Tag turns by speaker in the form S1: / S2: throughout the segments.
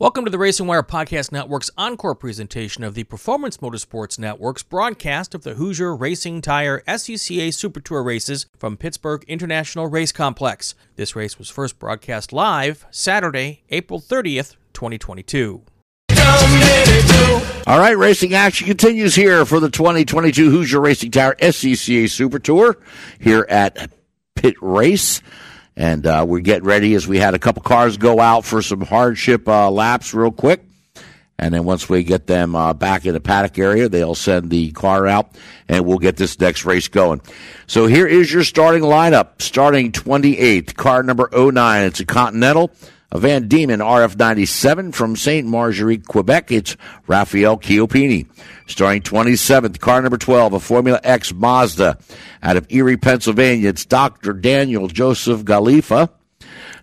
S1: Welcome to the Racing Wire Podcast Network's encore presentation of the Performance Motorsports Network's broadcast of the Hoosier Racing Tire SCCA Super Tour races from Pittsburgh International Race Complex. This race was first broadcast live Saturday, April 30th, 2022.
S2: All right, racing action continues here for the 2022 Hoosier Racing Tire SCCA Super Tour here at Pitt Race. And uh, we're getting ready as we had a couple cars go out for some hardship uh, laps real quick. And then once we get them uh, back in the paddock area, they'll send the car out and we'll get this next race going. So here is your starting lineup. Starting 28th, car number 09. It's a Continental. A Van Diemen RF97 from St. Marjorie, Quebec. It's Rafael Chiopini. Starting 27th, car number 12, a Formula X Mazda out of Erie, Pennsylvania. It's Dr. Daniel Joseph Galifa.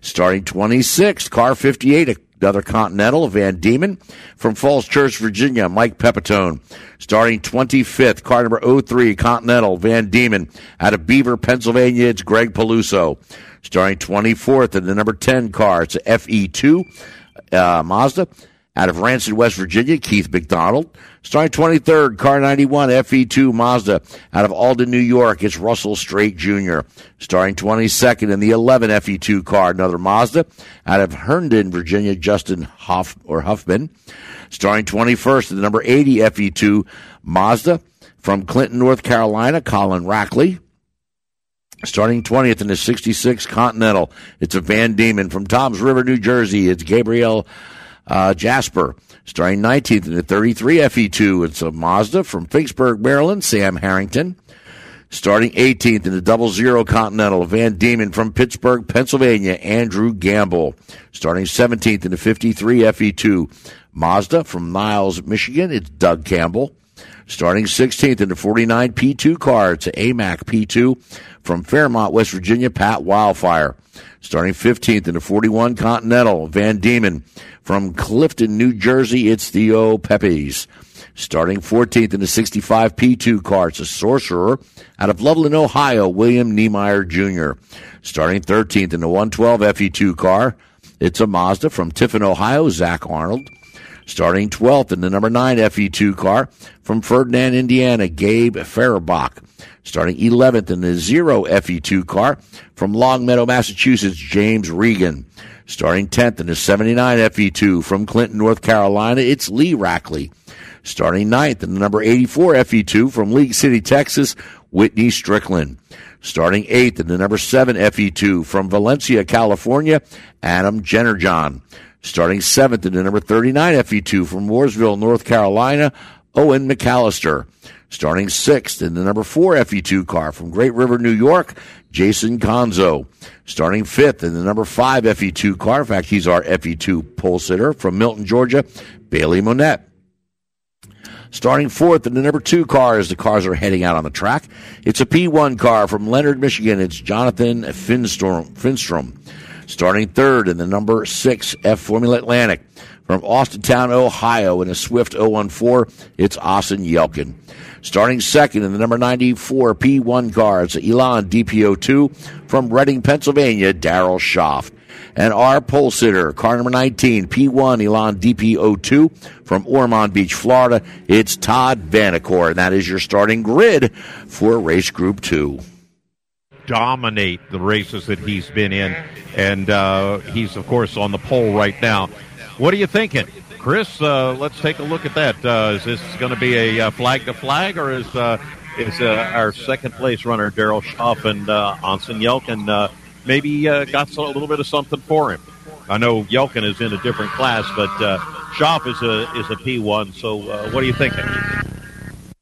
S2: Starting 26th, car 58, another Continental, Van Diemen from Falls Church, Virginia, Mike Pepitone. Starting 25th, car number 03, Continental, Van Diemen out of Beaver, Pennsylvania. It's Greg Peluso starting 24th in the number 10 car. It's a FE2 uh, Mazda out of Ranson, West Virginia, Keith McDonald. Starting 23rd, car 91 FE2 Mazda out of Alden, New York. It's Russell Straight Jr. Starting 22nd in the 11 FE2 car, another Mazda out of Herndon, Virginia, Justin Huff or Huffman. Starting 21st in the number 80 FE2 Mazda from Clinton, North Carolina, Colin Rackley. Starting 20th in the 66 Continental, it's a Van Diemen from Toms River, New Jersey. It's Gabriel uh, Jasper. Starting 19th in the 33 FE2, it's a Mazda from Finksburg, Maryland, Sam Harrington. Starting 18th in the double zero Continental, Van Diemen from Pittsburgh, Pennsylvania, Andrew Gamble. Starting 17th in the 53 FE2, Mazda from Niles, Michigan, it's Doug Campbell. Starting 16th in the 49 P2 car, it's an AMAC P2 from Fairmont, West Virginia, Pat Wildfire. Starting 15th in the 41 Continental, Van Diemen. From Clifton, New Jersey, it's Theo Pepes. Starting 14th in the 65 P2 car, it's a Sorcerer. Out of Loveland, Ohio, William Niemeyer Jr. Starting 13th in the 112 FE2 car, it's a Mazda from Tiffin, Ohio, Zach Arnold. Starting 12th in the number 9 FE2 car from Ferdinand, Indiana, Gabe Farabach starting 11th in the Zero FE2 car from Longmeadow, Massachusetts, James Regan. Starting 10th in the 79 FE2 from Clinton, North Carolina, it's Lee Rackley. Starting 9th in the number 84 FE2 from League City, Texas, Whitney Strickland. Starting 8th in the number 7 FE2 from Valencia, California, Adam Jennerjohn. Starting 7th in the number 39 FE2 from Mooresville, North Carolina, Owen McAllister. Starting sixth in the number four FE2 car from Great River, New York, Jason Conzo. Starting fifth in the number five FE2 car. In fact, he's our FE2 pole sitter from Milton, Georgia, Bailey Monette. Starting fourth in the number two car as the cars are heading out on the track. It's a P1 car from Leonard, Michigan. It's Jonathan Finstrom. Finstrom. Starting third in the number six F Formula Atlantic from Austintown, Ohio in a Swift 014, it's Austin Yelkin. Starting second in the number 94 P1 car, it's Elan DPO2 from Reading, Pennsylvania, Daryl Schaff. And our pole sitter, car number 19, P1 Elan DPO2 from Ormond Beach, Florida, it's Todd Vanacore. And that is your starting grid for race group two
S3: dominate the races that he's been in, and uh, he's of course on the pole right now. What are you thinking? Chris, uh, let's take a look at that. Uh, is this going to be a uh, flag to flag, or is uh, is uh, our second place runner Daryl Schaff and uh, Austin Yelkin uh, maybe got a little bit of something for him? I know Yelkin is in a different class, but Schaff is a is a P one. So what are you thinking?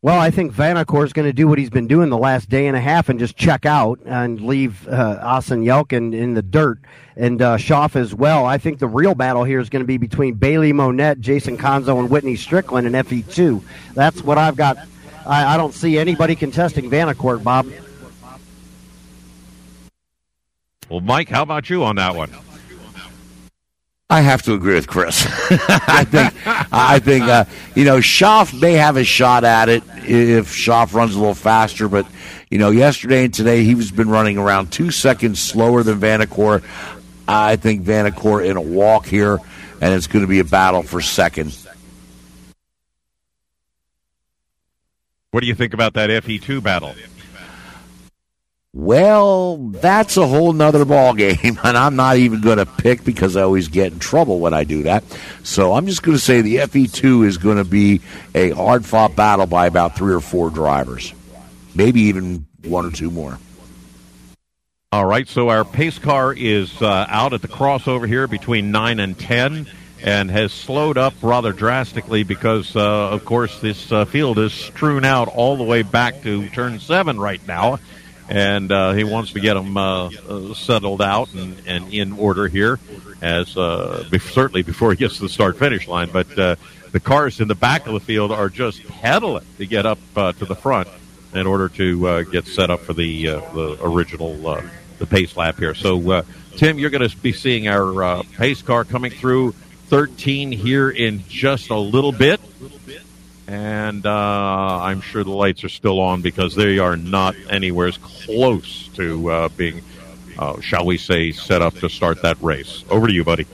S4: Well, I think Vanacore is going to do what he's been doing the last day and a half and just check out and leave uh, Austin Yelkin in the dirt and uh, Schaff as well. I think the real battle here is going to be between Bailey Monette, Jason Conzo, and Whitney Strickland in FE2. That's what I've got. I, I don't see anybody contesting Vanacore, Bob.
S3: Well, Mike, how about you on that one?
S2: I have to agree with Chris. I think, I think, uh, you know, Schaff may have a shot at it if Schaff runs a little faster, but you know, yesterday and today he's been running around two seconds slower than Vanacore. I think Vanacore in a walk here and it's going to be a battle for second.
S3: What do you think about that FE2 battle?
S2: Well, that's a whole nother ball game, and I'm not even going to pick because I always get in trouble when I do that. So I'm just going to say the FE2 is going to be a hard fought battle by about three or four drivers, maybe even one or two more.
S3: All right, so our pace car is uh, out at the crossover here between 9 and 10 and has slowed up rather drastically because, uh, of course, this uh, field is strewn out all the way back to turn 7 right now. And uh, he wants to get them uh, uh, settled out and, and in order here, as certainly before he gets to the start finish line. But the cars in the back of the field are just pedaling to get up to the front in order to get set up for the the original the pace lap here. So, uh, Tim, you're going to be seeing our uh, pace car coming through 13 here in just a little bit. And uh, I'm sure the lights are still on because they are not anywhere as close to uh, being, uh, shall we say, set up to start that race. Over to you, buddy.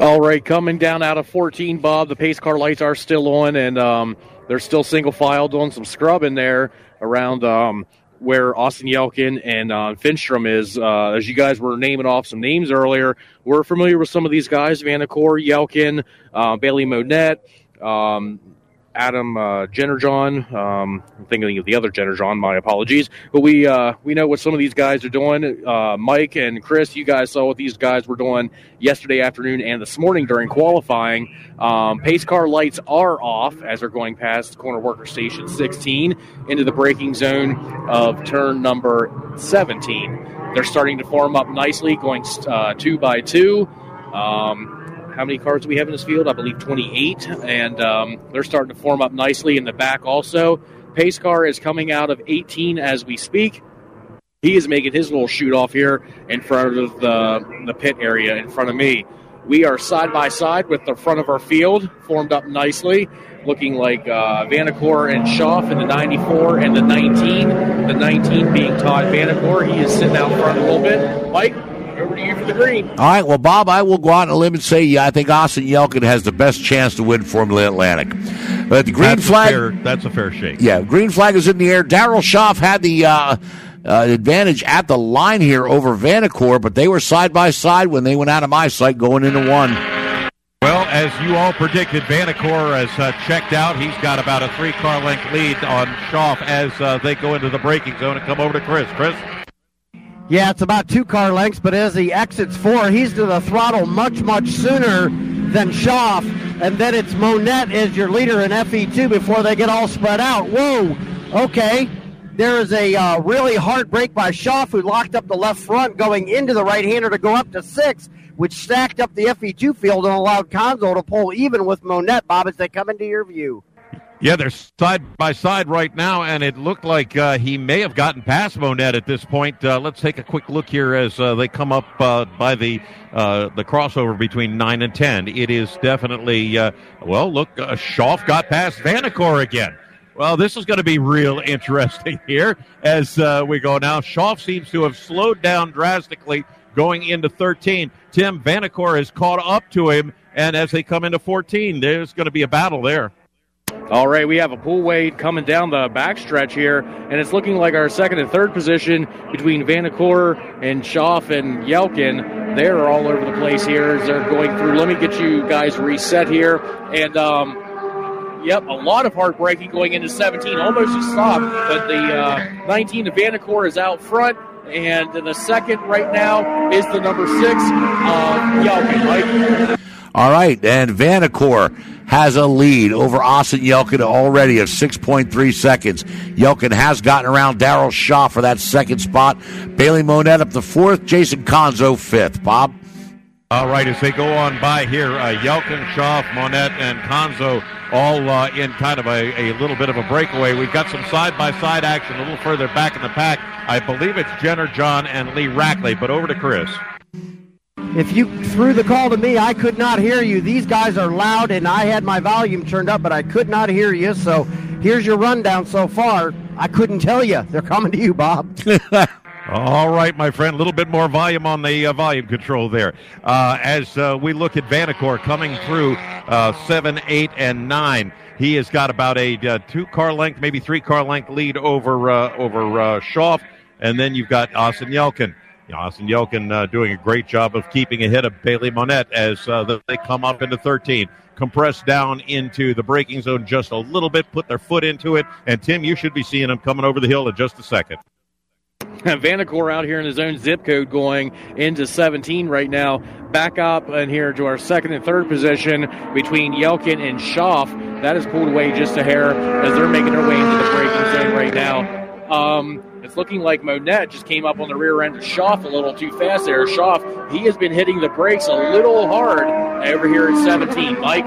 S5: All right, coming down out of 14, Bob. The pace car lights are still on, and um, they're still single file doing some scrubbing there around um, where Austin Yelkin and uh, Finstrom is. Uh, as you guys were naming off some names earlier, we're familiar with some of these guys: Vanacore, Yelkin, uh, Bailey Monette. Um, Adam uh, Jennerjohn. Um, I'm thinking of the other Jennerjohn. My apologies, but we uh, we know what some of these guys are doing. Uh, Mike and Chris, you guys saw what these guys were doing yesterday afternoon and this morning during qualifying. Um, pace car lights are off as they're going past corner worker station 16 into the braking zone of turn number 17. They're starting to form up nicely, going uh, two by two. Um, how many cars do we have in this field? I believe 28, and um, they're starting to form up nicely in the back also. Pace car is coming out of 18 as we speak. He is making his little shoot off here in front of the, the pit area in front of me. We are side by side with the front of our field, formed up nicely, looking like uh, Vanacore and Schaff in the 94 and the 19. The 19 being Todd Vanacore. He is sitting out front a little bit. Mike, over to you for the green. All
S2: right, well, Bob, I will go out on a limb and say yeah, I think Austin Yelkin has the best chance to win Formula Atlantic. But the green
S3: that's
S2: flag.
S3: A fair, that's a fair shake.
S2: Yeah, green flag is in the air. Daryl Schaff had the. Uh, uh, advantage at the line here over Vanacore, but they were side by side when they went out of my sight going into one.
S3: Well, as you all predicted, Vanacore has uh, checked out. He's got about a three car length lead on Schaff as uh, they go into the braking zone and come over to Chris. Chris?
S4: Yeah, it's about two car lengths, but as he exits four, he's to the throttle much, much sooner than Schaff. And then it's Monette as your leader in FE2 before they get all spread out. Whoa, okay. There is a uh, really hard brake by Schaff who locked up the left front going into the right hander to go up to six, which stacked up the FE2 field and allowed Conzo to pull even with Monette, Bob, as they come into your view.
S3: Yeah, they're side by side right now, and it looked like uh, he may have gotten past Monette at this point. Uh, let's take a quick look here as uh, they come up uh, by the uh, the crossover between nine and ten. It is definitely uh, well. Look, uh, got past Vanacore again. Well, this is going to be real interesting here as we go now. Schaff seems to have slowed down drastically going into 13. Tim Vanacore has caught up to him, and as they come into 14, there's going to be a battle there.
S5: All right, we have a pull weight coming down the backstretch here, and it's looking like our second and third position between Vanacore and Schaff and Yelkin. They're all over the place here as they're going through. Let me get you guys reset here. And, um, yep, a lot of hard braking going into 17, almost a stop, but the uh, 19 of Vanacore is out front. And the second right now is the number six, uh, Yelkin. Mike.
S2: All right, and Vanacore has a lead over Austin Yelkin already of 6.3 seconds. Yelkin has gotten around Daryl Schaff for that second spot. Bailey Monette up the fourth. Jason Conzo fifth. Bob?
S3: All right, as they go on by here, uh, Yelkin, Schaff, Monette, and Conzo all uh, in kind of a, a little bit of a breakaway. We've got some side-by-side action a little further back in the pack. I believe it's Jennerjohn and Lee Rackley, but over to Chris.
S4: If you threw the call to me, I could not hear you. These guys are loud, and I had my volume turned up, but I could not hear you. So here's your rundown so far. I couldn't tell you. They're coming to you, Bob.
S3: All right, my friend. A little bit more volume on the uh, volume control there. Uh, as uh, we look at Vanacore coming through uh, seven, eight, and nine, he has got about a uh, two car length, maybe three car length lead over uh, over uh, Schaff, and then you've got Austin Yelkin. Austin Yelkin doing a great job of keeping ahead of Bailey Monette as they come up into 13 compress down into the braking zone just a little bit, put their foot into it, and Tim, you should be seeing them coming over the hill in just a second.
S5: Vanacore out here in his own zip code going into 17 right now. Back up and here to our second and third position between Yelkin and Schaff. That is pulled away just a hair as they're making their way into the braking zone right now. Um, it's looking like Monette just came up on the rear end of Schaff a little too fast there. Schaff, he has been hitting the brakes a little hard over here at 17. Mike?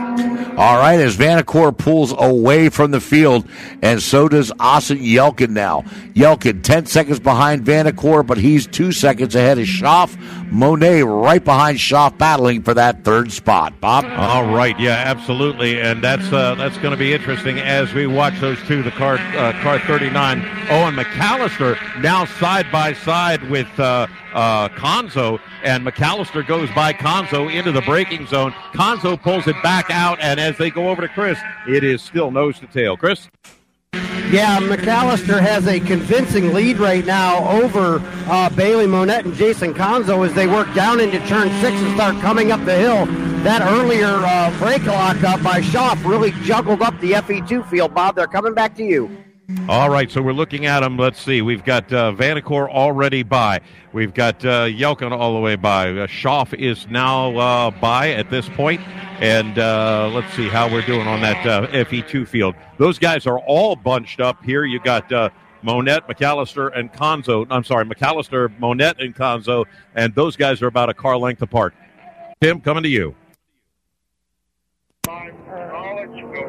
S2: All right, as Vanacore pulls away from the field, and so does Austin Yelkin now. Yelkin 10 seconds behind Vanacore, but he's two seconds ahead of Schaff. Monette right behind Schaff battling for that third spot. Bob?
S3: All right, yeah, absolutely. And that's uh, that's going to be interesting as we watch those two, the car, uh, car 39, Owen McAllister now side by side with uh, uh, Conzo, and McAllister goes by Conzo into the braking zone. Conzo pulls it back out, and as they go over to Chris, it is still nose to tail. Chris?
S4: Yeah, McAllister has a convincing lead right now over uh, Bailey Monette and Jason Conzo as they work down into turn six and start coming up the hill. That earlier uh, brake lock up by Schaff really juggled up the FE2 field. Bob, they're coming back to you.
S3: All right, so we're looking at them. Let's see. We've got uh, already by. We've got uh, Yelkin all the way by. Uh, Schaff is now uh, by at this point. And uh, let's see how we're doing on that uh, FE2 field. Those guys are all bunched up here. You got uh, Monette, McAllister, and Conzo. I'm sorry, McAllister, Monette, and Conzo. And those guys are about a car length apart. Tim, coming to you.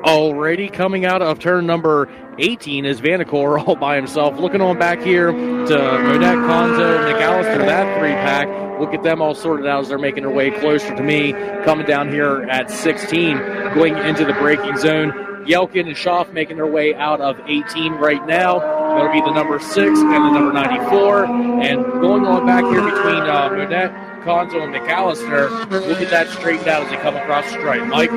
S5: Already coming out of turn number 18 is Vanacore all by himself. Looking on back here to Monette, Conzo, and McAllister, that three pack. We'll get them all sorted out as they're making their way closer to me. Coming down here at 16, going into the braking zone. Yelkin and Schaff making their way out of 18 right now. That'll be the number six and the number 94. And going on back here between uh, Monette, Conzo and McAllister. We'll get that straightened out as they come across the stripe. Mike?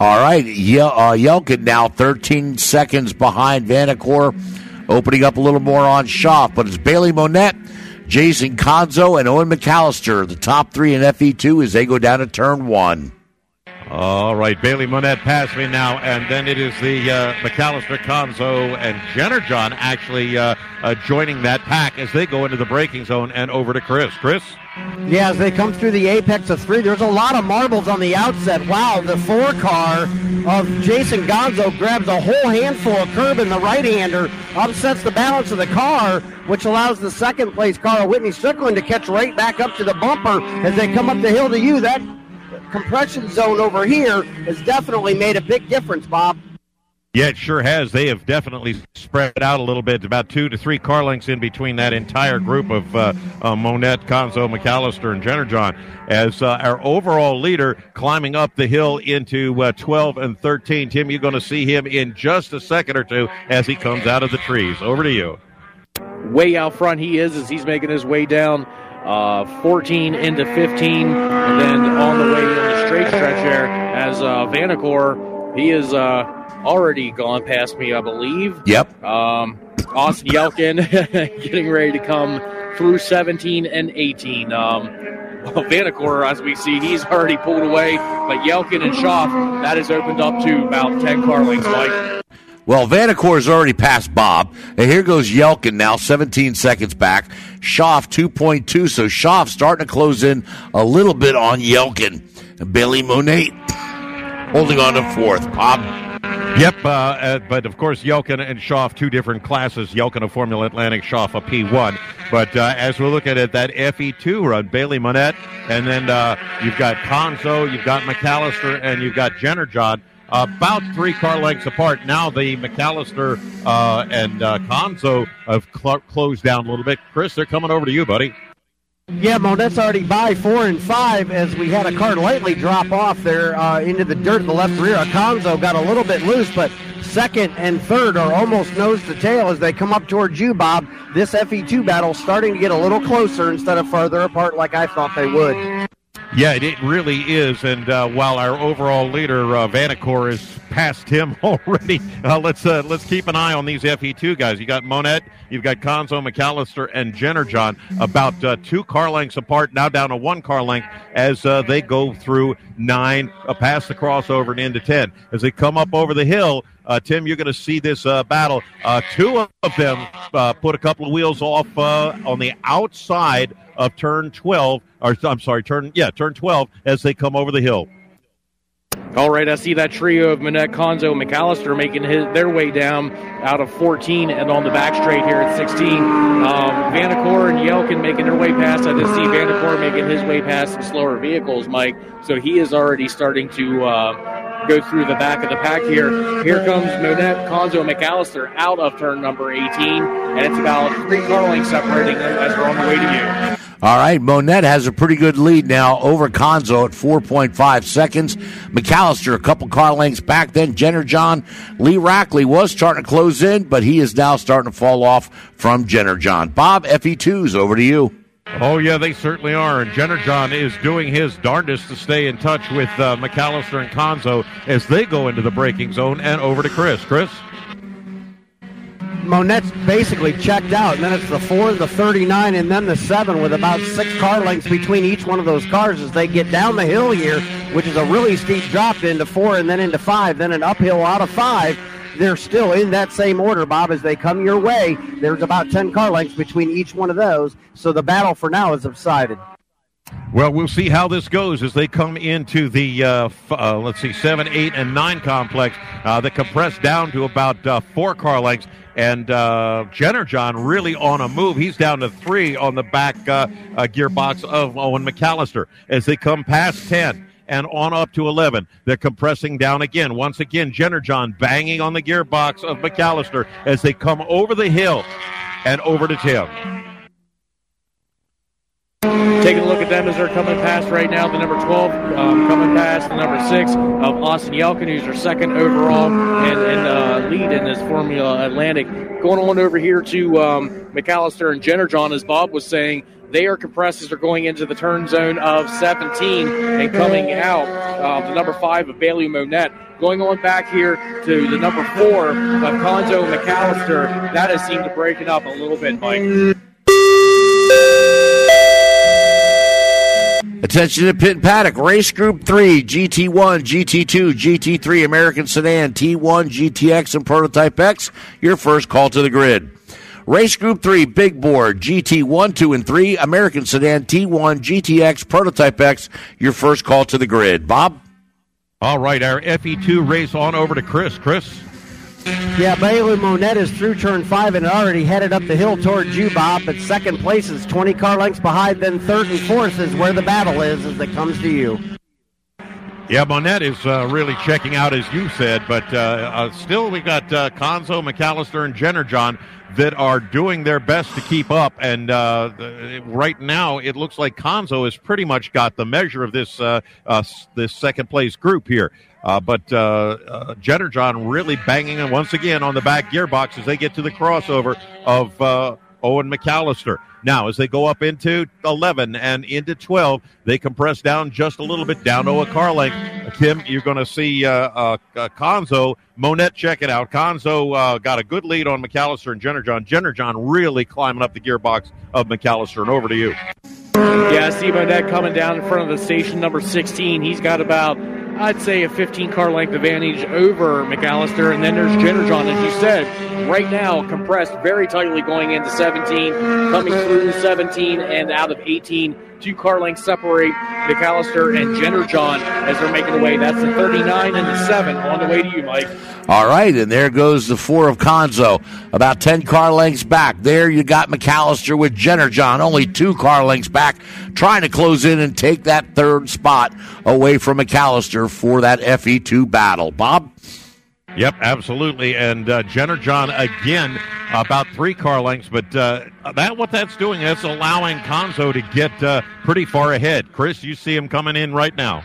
S2: All right. Ye- uh, Yelkin now 13 seconds behind Vanacore, opening up a little more on Schaff, but it's Bailey Monette. Jason Conzo and Owen McAllister, the top three in FE2 as they go down to turn one.
S3: All right, Bailey Monette passed me now, and then it is the uh, McAllister, Conzo, and Jennerjohn actually uh, uh, joining that pack as they go into the braking zone and over to Chris. Chris?
S4: Yeah, as they come through the apex of three, there's a lot of marbles on the outset. Wow, the four car of Jason Conzo grabs a whole handful of curb in the right hander, upsets the balance of the car, which allows the second place car Whitney Strickland to catch right back up to the bumper as they come up the hill to you. That compression zone over here has definitely made a big difference, Bob.
S3: Yeah, it sure has. They have definitely spread out a little bit, about two to three car lengths in between that entire group of uh, uh, Monette, Conzo, McAllister, and Jennerjohn. As uh, our overall leader climbing up the hill into uh, 12 and 13. Tim, you're going to see him in just a second or two as he comes out of the trees. Over to you.
S5: Way out front he is as he's making his way down uh, 14 into 15, and then on the way in the straight stretch there as uh, Vanacore, he is uh, already gone past me, I believe.
S2: Yep.
S5: Um, Austin Yelkin getting ready to come through 17 and 18. Um, Vanacore, as we see, he's already pulled away, but Yelkin and Schaff, that has opened up to about 10 car lengths, Mike.
S2: Well, Vanacore's already passed Bob. And here goes Yelkin now, 17 seconds back. Schaff 2.2. So Schaff starting to close in a little bit on Yelkin. Bailey Monette holding on to fourth. Bob.
S3: Yep, uh, uh, but of course, Yelkin and Schaff, two different classes. Yelkin a Formula Atlantic, Schaff a P1. But uh, as we're looking at that FE2 run, Bailey Monette, and then uh, you've got Conzo, you've got McAllister, and you've got Jennerjohn about three car lengths apart. Now the McAllister uh, and uh, Conzo have cl- closed down a little bit. Chris, they're coming over to you, buddy.
S4: Yeah, Monette's already by four and five as we had a car lightly drop off there uh, into the dirt in the left rear. Conzo got a little bit loose, but second and third are almost nose to tail as they come up towards you, Bob. This FE2 battle starting to get a little closer instead of farther apart like I thought they would.
S3: Yeah, it really is. And uh, while our overall leader uh, Vanacore is past him already, uh, let's uh, let's keep an eye on these FE2 guys. You got Monette, you've got Conzo McAllister, and Jennerjohn about uh, two car lengths apart. Now down to one car length as uh, they go through nine, uh, past the crossover and into ten. As they come up over the hill, uh, Tim, you're going to see this uh, battle. Uh, two of them uh, put a couple of wheels off uh, on the outside of turn 12, or I'm sorry, turn yeah, turn 12 as they come over the hill.
S5: All right, I see that trio of Monette, Conzo, and McAllister making his, their way down out of 14 and on the back straight here at 16. Um, Vanacore and Yelkin making their way past. I just see Vanacore making his way past some slower vehicles, Mike. So he is already starting to uh, go through the back of the pack here. Here comes Monette, Conzo, McAllister out of turn number 18, and it's about three car lengths separating them as we're on the way to you.
S2: All right, Monette has a pretty good lead now over Conzo at 4.5 seconds. McAllister a couple car lengths back. Then Jennerjohn Lee Rackley was starting to close in, but he is now starting to fall off from Jennerjohn. Bob FE2s over to you.
S3: Oh, yeah, they certainly are. And Jennerjohn is doing his darndest to stay in touch with uh, McAllister and Conzo as they go into the braking zone and over to Chris. Chris?
S4: Monette's basically checked out, and then it's the four, the 39, and then the seven with about six car lengths between each one of those cars as they get down the hill here, which is a really steep drop into four and then into five, then an uphill out of five. They're still in that same order, Bob, as they come your way. There's about 10 car lengths between each one of those, so the battle for now is subsided.
S3: Well, we'll see how this goes as they come into the, uh, f- uh, let's see, 7, 8, and 9 complex uh, that compress down to about uh, four car lengths. And uh, Jennerjohn really on a move. He's down to three on the back uh, uh, gearbox of Owen McAllister as they come past 10 and on up to 11. They're compressing down again. Once again, Jennerjohn banging on the gearbox of McAllister as they come over the hill and over to Tim.
S5: Taking a look at them as they're coming past right now, the number 12 um, coming past the number 6 of Austin Yelkin, who's their second overall and, and uh, lead in this Formula Atlantic. Going on over here to um, McAllister and Jennerjohn, as Bob was saying, they are compressed as they're going into the turn zone of 17 and coming out. Uh, the number 5 of Bailey Monette. Going on back here to the number 4 of Conzo McAllister. That has seemed to break it up a little bit, Mike.
S2: Attention to Pit and Paddock. Race Group 3, GT1, GT2, GT3, American Sedan, T1, GTX, and Prototype X. Your first call to the grid. Race Group 3, Big Bore, GT1, 2, and 3, American Sedan, T1, GTX, Prototype X. Your first call to the grid. Bob?
S3: All right, our FE2 race on over to Chris. Chris?
S4: Yeah, Bailey Monette is through turn five and already headed up the hill toward you, Bob. But second place is 20 car lengths behind. Then third and fourth is where the battle is as it comes to you.
S3: Yeah, Monette is uh, really checking out, as you said, but uh, uh, still we've got uh, Conzo, McAllister, and Jennerjohn that are doing their best to keep up. And uh, right now, it looks like Conzo has pretty much got the measure of this uh, this second place group here. But Jennerjohn really banging once again on the back gearbox as they get to the crossover of Owen McAllister. Now, as they go up into 11 and into 12, they compress down just a little bit down to a car length. Tim, you're going to see uh, uh, uh, Conzo, Monette, check it out. Conzo uh, got a good lead on McAllister and Jennerjohn. Jenner John really climbing up the gearbox of McAllister. And over to you.
S5: Yeah, see Monette coming down in front of the station number 16. He's got about, I'd say, a 15 car length advantage over McAllister. And then there's Jennerjohn, as you said, right now compressed very tightly going into 17, coming through 17 and out of 18. Two car lengths separate McAllister and Jennerjohn as they're making the way. That's the 39 and the 7 on the way to you, Mike.
S2: All right, and there goes the four of Conzo, about 10 car lengths back. There you got McAllister with Jennerjohn, only two car lengths back, trying to close in and take that third spot away from McAllister for that FE2 battle. Bob?
S3: Yep, absolutely. And uh, Jennerjohn again about three car lengths, but uh, that what that's doing is allowing Conzo to get uh, pretty far ahead. Chris, you see him coming in right now.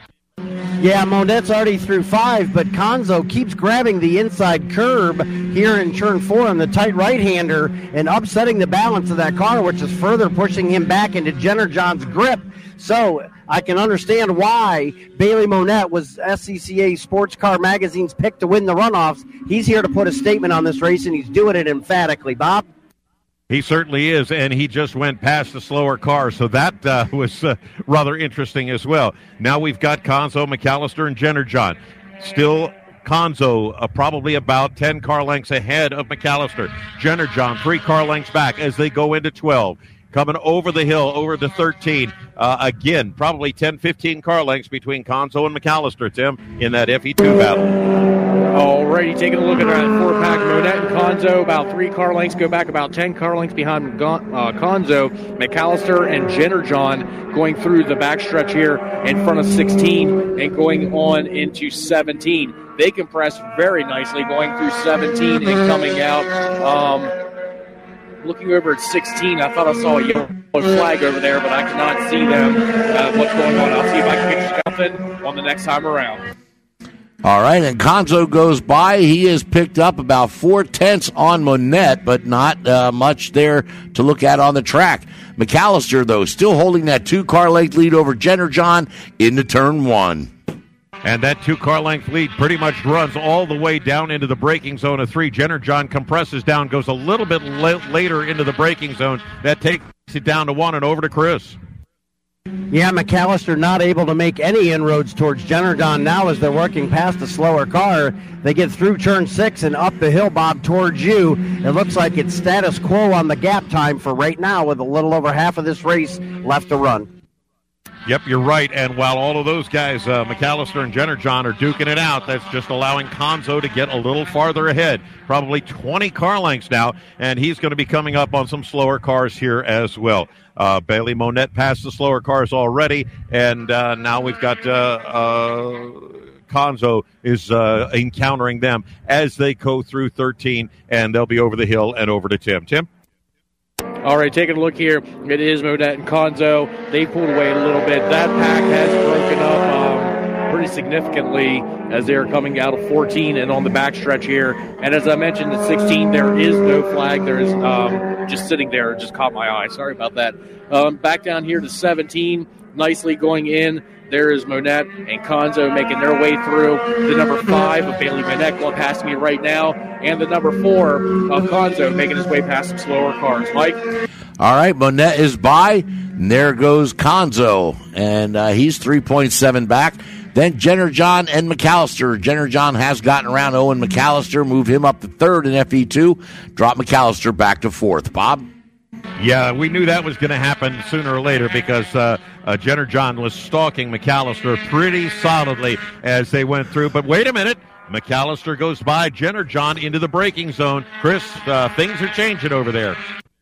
S4: Yeah, Monette's already through five, but Conzo keeps grabbing the inside curb here in turn four on the tight right hander and upsetting the balance of that car, which is further pushing him back into Jennerjohn's grip. So I can understand why Bailey Monette was SCCA Sports Car Magazine's pick to win the runoffs. He's here to put a statement on this race, and he's doing it emphatically. Bob?
S3: He certainly is, and he just went past the slower car, so that uh, was uh, rather interesting as well. Now we've got Conzo, McAllister, and Jennerjohn. Still Conzo uh, probably about 10 car lengths ahead of McAllister. Jennerjohn, three car lengths back as they go into 12 coming over the hill, over the 13. Uh, again, probably 10, 15 car lengths between Conzo and McAllister, Tim, in that FE2 battle.
S5: Alrighty, taking a look at that four pack. Monette and Conzo, about three car lengths, go back about 10 car lengths behind uh, Conzo. McAllister and Jennerjohn going through the backstretch here in front of 16 and going on into 17. They compress very nicely going through 17 and coming out. Um, looking over at 16, I thought I saw a yellow flag over there, but I cannot see them. Uh, what's going on? I'll see if I can get something on the next time around.
S2: All right, and Conzo goes by. He has picked up about four tenths on Monette, but not uh, much there to look at on the track. McAllister, though, still holding that two car length lead over Jennerjohn into turn one.
S3: And that two car length lead pretty much runs all the way down into the braking zone of three. Jennerjohn compresses down, goes a little bit la- later into the braking zone. That takes it down to one and over to Chris.
S4: Yeah, McAllister not able to make any inroads towards Jennerjohn now as they're working past the slower car. They get through turn six and up the hill, Bob, towards you. It looks like it's status quo on the gap time for right now with a little over half of this race left to run.
S3: Yep, you're right. And while all of those guys, uh, McAllister and Jennerjohn, are duking it out, that's just allowing Conzo to get a little farther ahead. Probably 20 car lengths now, and he's going to be coming up on some slower cars here as well. Uh, Bailey Monette passed the slower cars already, and uh, now we've got uh, uh, Conzo is uh, encountering them as they go through 13, and they'll be over the hill and over to Tim. Tim?
S5: All right, taking a look here. It is Monette and Conzo. They pulled away a little bit. That pack has broken up um, pretty significantly as they are coming out of 14 and on the backstretch here. And as I mentioned, at 16, there is no flag. There is um, just sitting there. Just caught my eye. Sorry about that. Um, back down here to 17, nicely going in. There is Monette and Conzo making their way through. The number five of Bailey Monette going past me right now, and the number four of Conzo making his way past some slower cars. Mike?
S2: All right, Monette is by. And there goes Conzo, and uh, he's 3.7 back. Then Jennerjohn and McAllister. Jennerjohn has gotten around Owen McAllister, move him up to third in FE2, drop McAllister back to fourth. Bob?
S3: Yeah, we knew that was going to happen sooner or later because uh, uh, Jennerjohn was stalking McAllister pretty solidly as they went through. But wait a minute. McAllister goes by Jennerjohn into the braking zone. Chris, uh, things are changing over there.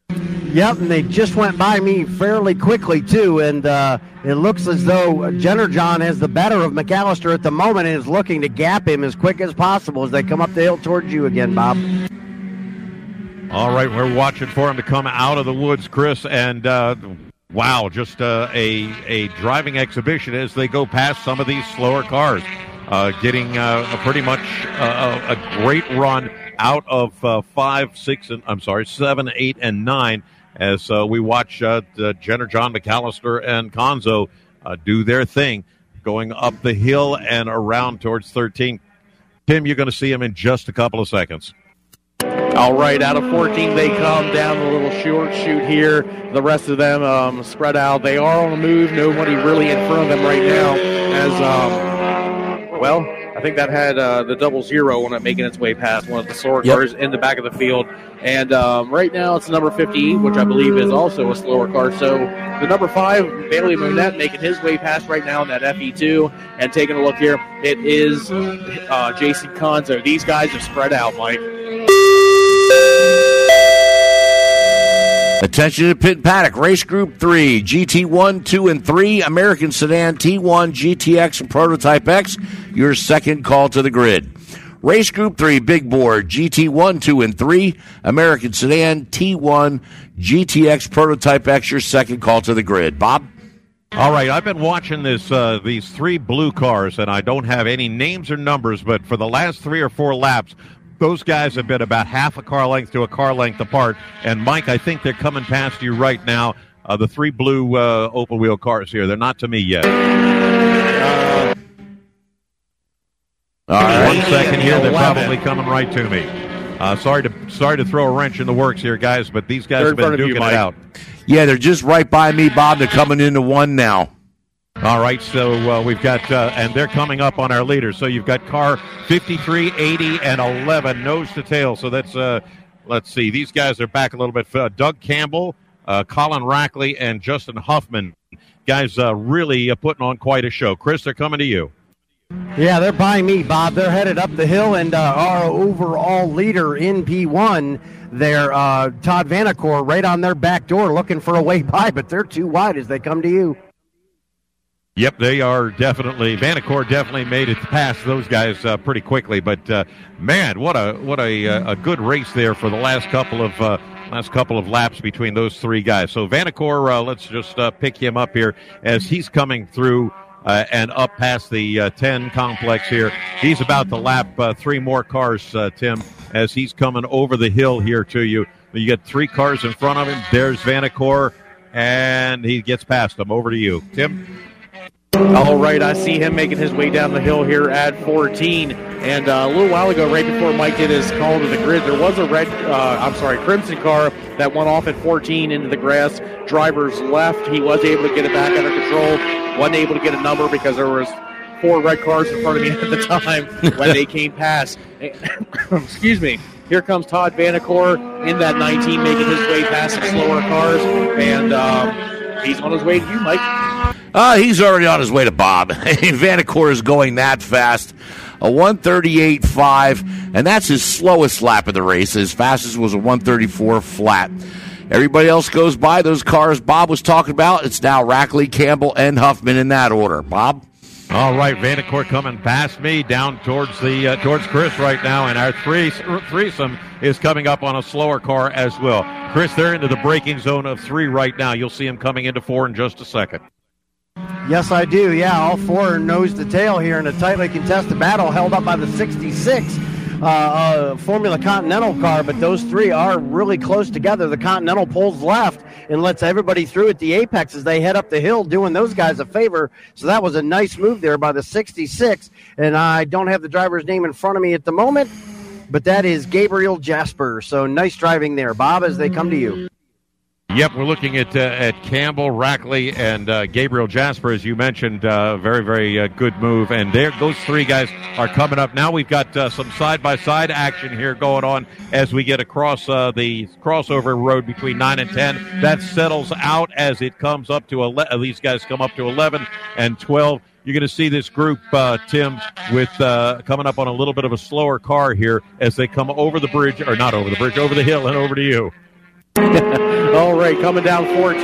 S4: Yep, and they just went by me fairly quickly too, and uh, it looks as though Jennerjohn has the better of McAllister at the moment and is looking to gap him as quick as possible as they come up the hill towards you again, Bob.
S3: All right, we're watching for him to come out of the woods, Chris, and uh, wow, just uh, a a driving exhibition as they go past some of these slower cars, uh, getting uh, a pretty much uh, a, great run out of uh, five, six, and I'm sorry, seven, eight, and nine as we watch Jenner, John McAllister, and Conzo do their thing, going up the hill and around towards 13. Tim, you're going to see him in just a couple of seconds.
S5: All right, out of 14, they come down the little short shoot here. The rest of them um, spread out. They are on the move. Nobody really in front of them right now. As um, well, I think that had uh, the double zero on it making its way past one of the slower yep. cars in the back of the field. And um, right now it's number 50, which I believe is also a slower car. So the number five, Bailey Monette, making his way past right now in that FE2. And taking a look here, it is uh, Jason Conzo. These guys have spread out, Mike.
S2: Attention to Pit Paddock, Race Group 3, GT1, 2, and 3, American Sedan T1, GTX, and Prototype X, your second call to the grid. Race Group 3, Big Bore, GT1, 2, and 3, American Sedan, T1, GTX Prototype X, your second call to the grid. Bob?
S3: All right, I've been watching this uh, these three blue cars, and I don't have any names or numbers, but for the last three or four laps, those guys have been about half a car length to a car length apart. And Mike, I think they're coming past you right now. Uh, the three blue uh, open wheel cars here, they're not to me yet. Uh, All right. One second here, they're probably coming right to me. Uh, sorry to sorry to throw a wrench in the works here, guys, but these guys have been duking you, it out.
S2: Yeah, they're just right by me, Bob. They're coming into one now.
S3: All right, so uh, we've got, uh, and they're coming up on our leaders. So you've got car 53, 80, and 11, nose to tail. So that's, uh, let's see, these guys are back a little bit. Uh, Doug Campbell, uh, Colin Rackley, and Justin Huffman. Guys uh, really putting on quite a show. Chris, they're coming to you.
S4: Yeah, they're by me, Bob. They're headed up the hill, and our overall leader in P1 they're uh, Todd Vanacore right on their back door looking for a way by, but they're too wide as they come to you.
S3: Yep, they are definitely. Vanacore definitely made it past those guys uh, pretty quickly. But uh, man, what a what a uh, a good race there for the last couple of uh, last couple of laps between those three guys. So Vanacore, uh, let's just pick him up here as he's coming through. and up past the 10 complex here. He's about to lap three more cars, Tim, as he's coming over the hill here to you. You get three cars in front of him. There's Vanacore, and he gets past them. Over to you, Tim.
S5: All right, I see him making his way down the hill here at 14. And uh, a little while ago, right before Mike did his call to the grid, there was a red, uh, I'm sorry, crimson car that went off at 14 into the grass. Drivers left. He was able to get it back under control. wasn't able to get a number because there was four red cars in front of me at the time when they came past. Excuse me. Here comes Todd Vanacore in that 19, making his way past the slower cars, and um, he's on his way to you, Mike.
S2: Uh, he's already on his way to Bob. Vanacore is going that fast. A 138.5, and that's his slowest lap of the race. His fastest was a 134 flat. Everybody else goes by those cars Bob was talking about. It's now Rackley, Campbell, and Huffman in that order. Bob?
S3: All right, Vanacore coming past me down towards the uh, towards Chris right now, and our three, threesome is coming up on a slower car as well. Chris, they're into the braking zone of three right now. You'll see him coming into four in just a second.
S4: Yes, I do. Yeah, all four nose to tail here in a tightly contested battle held up by the 66 uh, uh, Formula Continental car, but those three are really close together. The Continental pulls left and lets everybody through at the apex as they head up the hill, doing those guys a favor. So that was a nice move there by the 66. And I don't have the driver's name in front of me at the moment, but that is Gabriel Jasper. So nice driving there, Bob, as they come to you.
S3: Yep, we're looking at uh, at Campbell, Rackley, and uh, Gabriel Jasper, as you mentioned. Uh, very, very uh, good move. And there, those three guys are coming up. Now we've got uh, some side by side action here going on as we get across uh, the crossover road between nine and ten. That settles out as it comes up to ele- these guys come up to eleven and twelve. You're going to see this group, Tim, with coming up on a little bit of a slower car here as they come over the bridge, or not over the bridge, over the hill, and over to you.
S5: All right, coming down 14.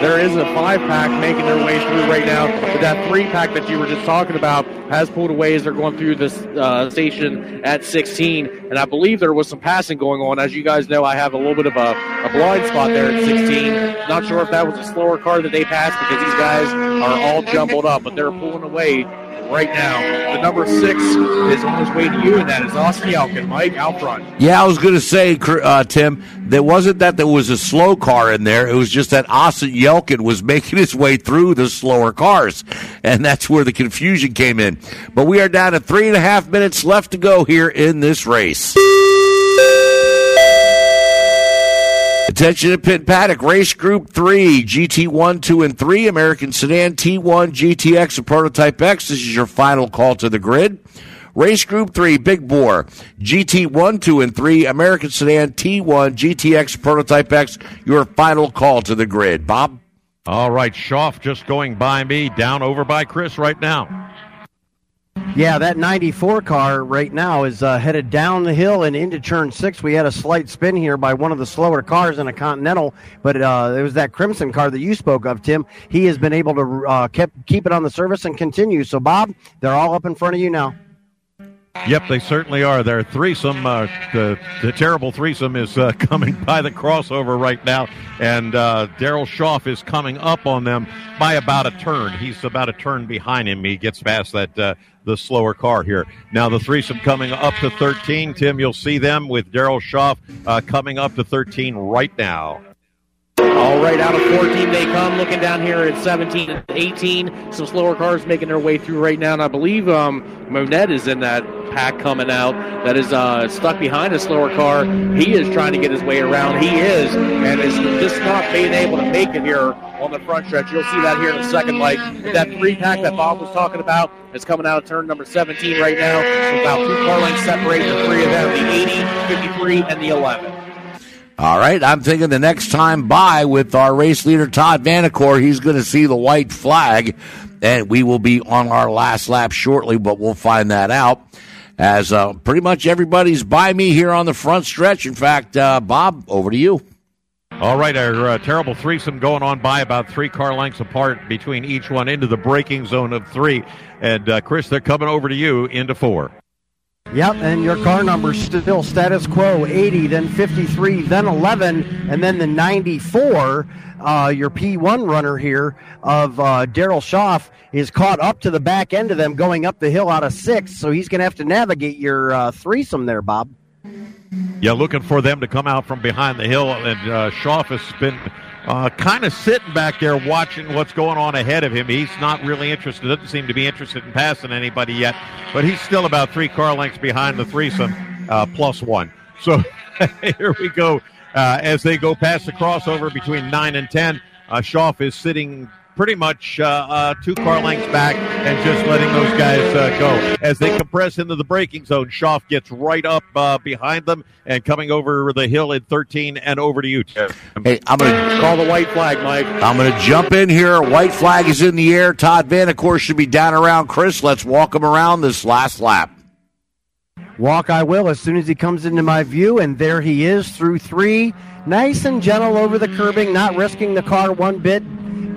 S5: There is a five pack making their way through right now. But that three pack that you were just talking about has pulled away as they're going through this uh, station at 16. And I believe there was some passing going on. As you guys know, I have a little bit of a, a blind spot there at 16. Not sure if that was a slower car that they passed because these guys are all jumbled up, but they're pulling away right now. The number six is on his way to you, and that is Austin Yelkin. Mike, out front.
S2: Yeah, I was going to say, uh, Tim, there wasn't that there was a slow car in there. It was just that Austin Yelkin was making his way through the slower cars, and that's where the confusion came in. But we are down to three and a half minutes left to go here in this race. Attention to pit paddock race group three, GT1, 2, and 3, American Sedan T1, GTX, and Prototype X. This is your final call to the grid. Race Group 3, Big Bore, GT1, 2, and 3, American Sedan T1, GTX, Prototype X, your final call to the grid. Bob?
S3: All right, Schaff just going by me, down over by Chris right now.
S4: Yeah, that 94 car right now is uh, headed down the hill and into turn six. We had a slight spin here by one of the slower cars in a Continental, but uh, it was that Crimson car that you spoke of, Tim. He has been able to uh, keep, keep it on the surface and continue. So, Bob, they're all up in front of you now.
S3: Yep, they certainly are. Their threesome, uh, the, the terrible threesome, is uh, coming by the crossover right now, and uh, Daryl Schaff is coming up on them by about a turn. He's about a turn behind him. He gets past that uh, the slower car here. Now the threesome coming up to 13. Tim, you'll see them with Daryl Schaff uh, coming up to 13 right now.
S5: All right, out of 14 they come. Looking down here at 17 and 18. Some slower cars making their way through right now. And I believe um, Monette is in that pack coming out that is uh, stuck behind a slower car. He is trying to get his way around. He is, and is just not being able to make it here on the front stretch. You'll see that here in a second. Like that three pack that Bob was talking about is coming out of turn number 17 right now. About two car lengths separate the three of them the 80, 53, and the 11.
S2: All right, I'm thinking the next time by with our race leader Todd Vanacore, he's going to see the white flag, and we will be on our last lap shortly, but we'll find that out. As uh, pretty much everybody's by me here on the front stretch. In fact, uh, Bob, over to you.
S3: All right, our uh, terrible threesome going on by about three car lengths apart between each one into the braking zone of three. And uh, Chris, they're coming over to you into four.
S4: Yep, and your car number still status quo 80, then 53, then 11, and then the 94. Uh, your P1 runner here of uh, Daryl Schaff is caught up to the back end of them going up the hill out of six, so he's going to have to navigate your uh, threesome there, Bob.
S3: Yeah, looking for them to come out from behind the hill, and uh, Schaff has been uh, kind of sitting back there watching what's going on ahead of him. He's not really interested, doesn't seem to be interested in passing anybody yet, but he's still about three car lengths behind the threesome, uh, plus one. So here we go. Uh, as they go past the crossover between 9 and 10, uh, is sitting pretty much uh, uh, two car lengths back and just letting those guys uh, go. As they compress into the braking zone, Schaff gets right up uh, behind them and coming over the hill in 13 and over to you, Tim.
S2: Hey, I'm going to
S5: Call the white flag, Mike.
S2: I'm going to jump in here. White flag is in the air. Todd Vanacore, should be down around Chris. Let's walk him around this last lap.
S4: Walk I will as soon as he comes into my view, and there he is through three. Nice and gentle over the curbing, not risking the car one bit.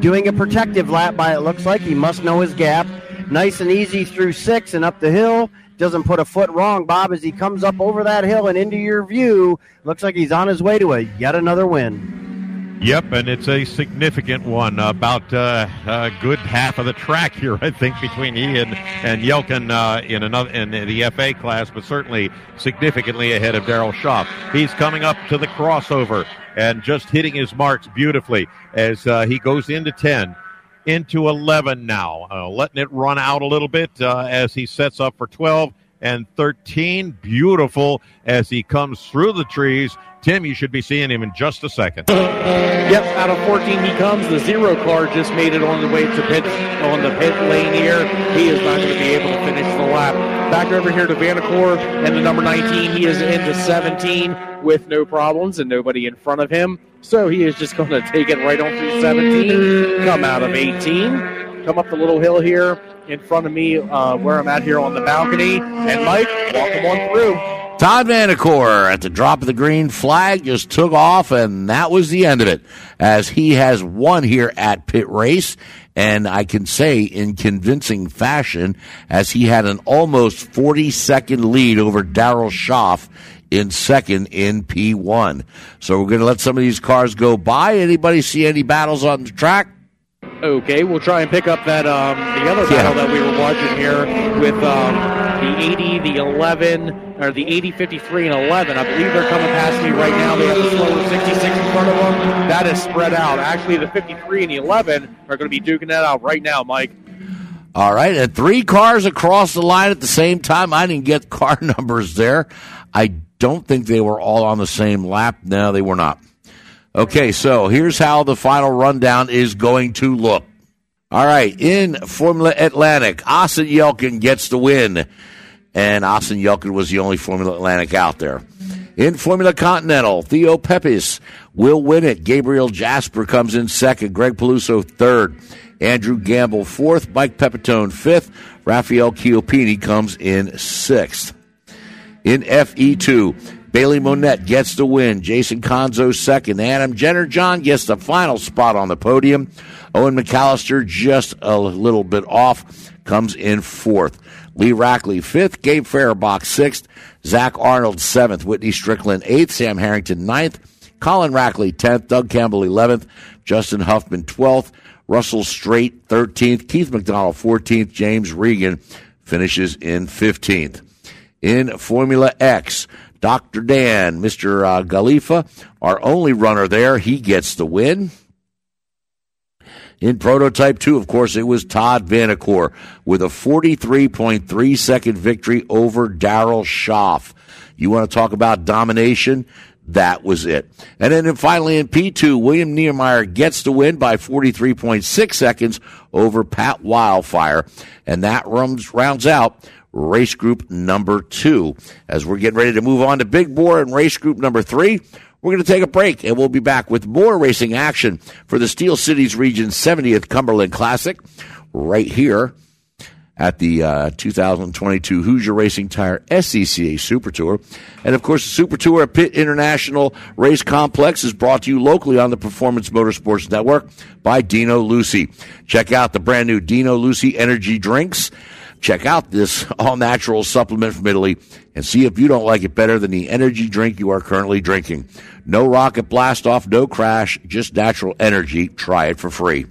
S4: Doing a protective lap by it looks like. He must know his gap. Nice and easy through six and up the hill. Doesn't put a foot wrong, Bob, as he comes up over that hill and into your view. Looks like he's on his way to a yet another win.
S3: Yep, and it's a significant one. About uh, a good half of the track here, I think, between he and, and Yelkin uh, in another in the FA class, but certainly significantly ahead of Daryl Schaff. He's coming up to the crossover and just hitting his marks beautifully as uh, he goes into 10, into 11 now, uh, letting it run out a little bit uh, as he sets up for 12 and 13. Beautiful as he comes through the trees. Tim, you should be seeing him in just a second.
S5: Yep, out of 14 he comes. The zero car just made it on the way to pit on the pit lane here. He is not going to be able to finish the lap. Back over here to Vanacore and the number 19. He is into 17 with no problems and nobody in front of him. So he is just going to take it right on through 17. Come out of 18. Come up the little hill here in front of me uh, where I'm at here on the balcony. And Mike, him on through.
S2: Todd Vanacore at the drop of the green flag just took off, and that was the end of it. As he has won here at Pitt Race, and I can say in convincing fashion, as he had an almost 40 second lead over Daryl Schaff in second in P1. So we're going to let some of these cars go by. Anybody see any battles on the track?
S5: Okay, we'll try and pick up that um, the other battle that we were watching here with um, the 80, the 11, or the 80, 53, and 11. I believe they're coming past me right now. They have the slower 66 in front of them. That is spread out. Actually, the 53 and the 11 are going to be duking that out right now, Mike.
S2: All right, and three cars across the line at the same time. I didn't get car numbers there. I don't think they were all on the same lap. No, they were not. Okay, so here's how the final rundown is going to look. All right, in Formula Atlantic, Austin Yelkin gets the win, and Austin Yelkin was the only Formula Atlantic out there. In Formula Continental, Theo Pepis will win it. Gabriel Jasper comes in second. Greg Peluso third. Andrew Gamble fourth. Mike Pepitone fifth. Rafael Chiopini comes in sixth. In FE2, Bailey Monette gets the win. Jason Conzo second. Adam Jennerjohn gets the final spot on the podium. Owen McAllister just a little bit off, comes in fourth. Lee Rackley fifth. Gabe Faribaugh sixth. Zach Arnold seventh. Whitney Strickland eighth. Sam Harrington ninth. Colin Rackley tenth. Doug Campbell eleventh. Justin Huffman twelfth. Russell Straight 13th. Keith McDonald 14th. James Regan finishes in 15th. In Formula X, Dr. Dan, Mr. Uh, Galifa, our only runner there, he gets the win. In Prototype 2, of course, it was Todd Vanacore with a 43.3 second victory over Daryl Schaff. You want to talk about domination? That was it. And then finally in P2, William Niemeyer gets the win by 43.6 seconds over Pat Wildfire. And that runs, rounds out race group number two. As we're getting ready to move on to Big Bore and race group number three, we're going to take a break and we'll be back with more racing action for the Steel Cities Region 70th Cumberland Classic right here at the uh, 2022 Hoosier Racing Tire SCCA Super Tour. And of course, the Super Tour at Pitt International Race Complex is brought to you locally on the Performance Motorsports Network by Dino Lucy. Check out the brand new Dino Lucy Energy Drinks. Check out this all natural supplement from Italy and see if you don't like it better than the energy drink you are currently drinking. No rocket blast off, no crash, just natural energy. Try it for free.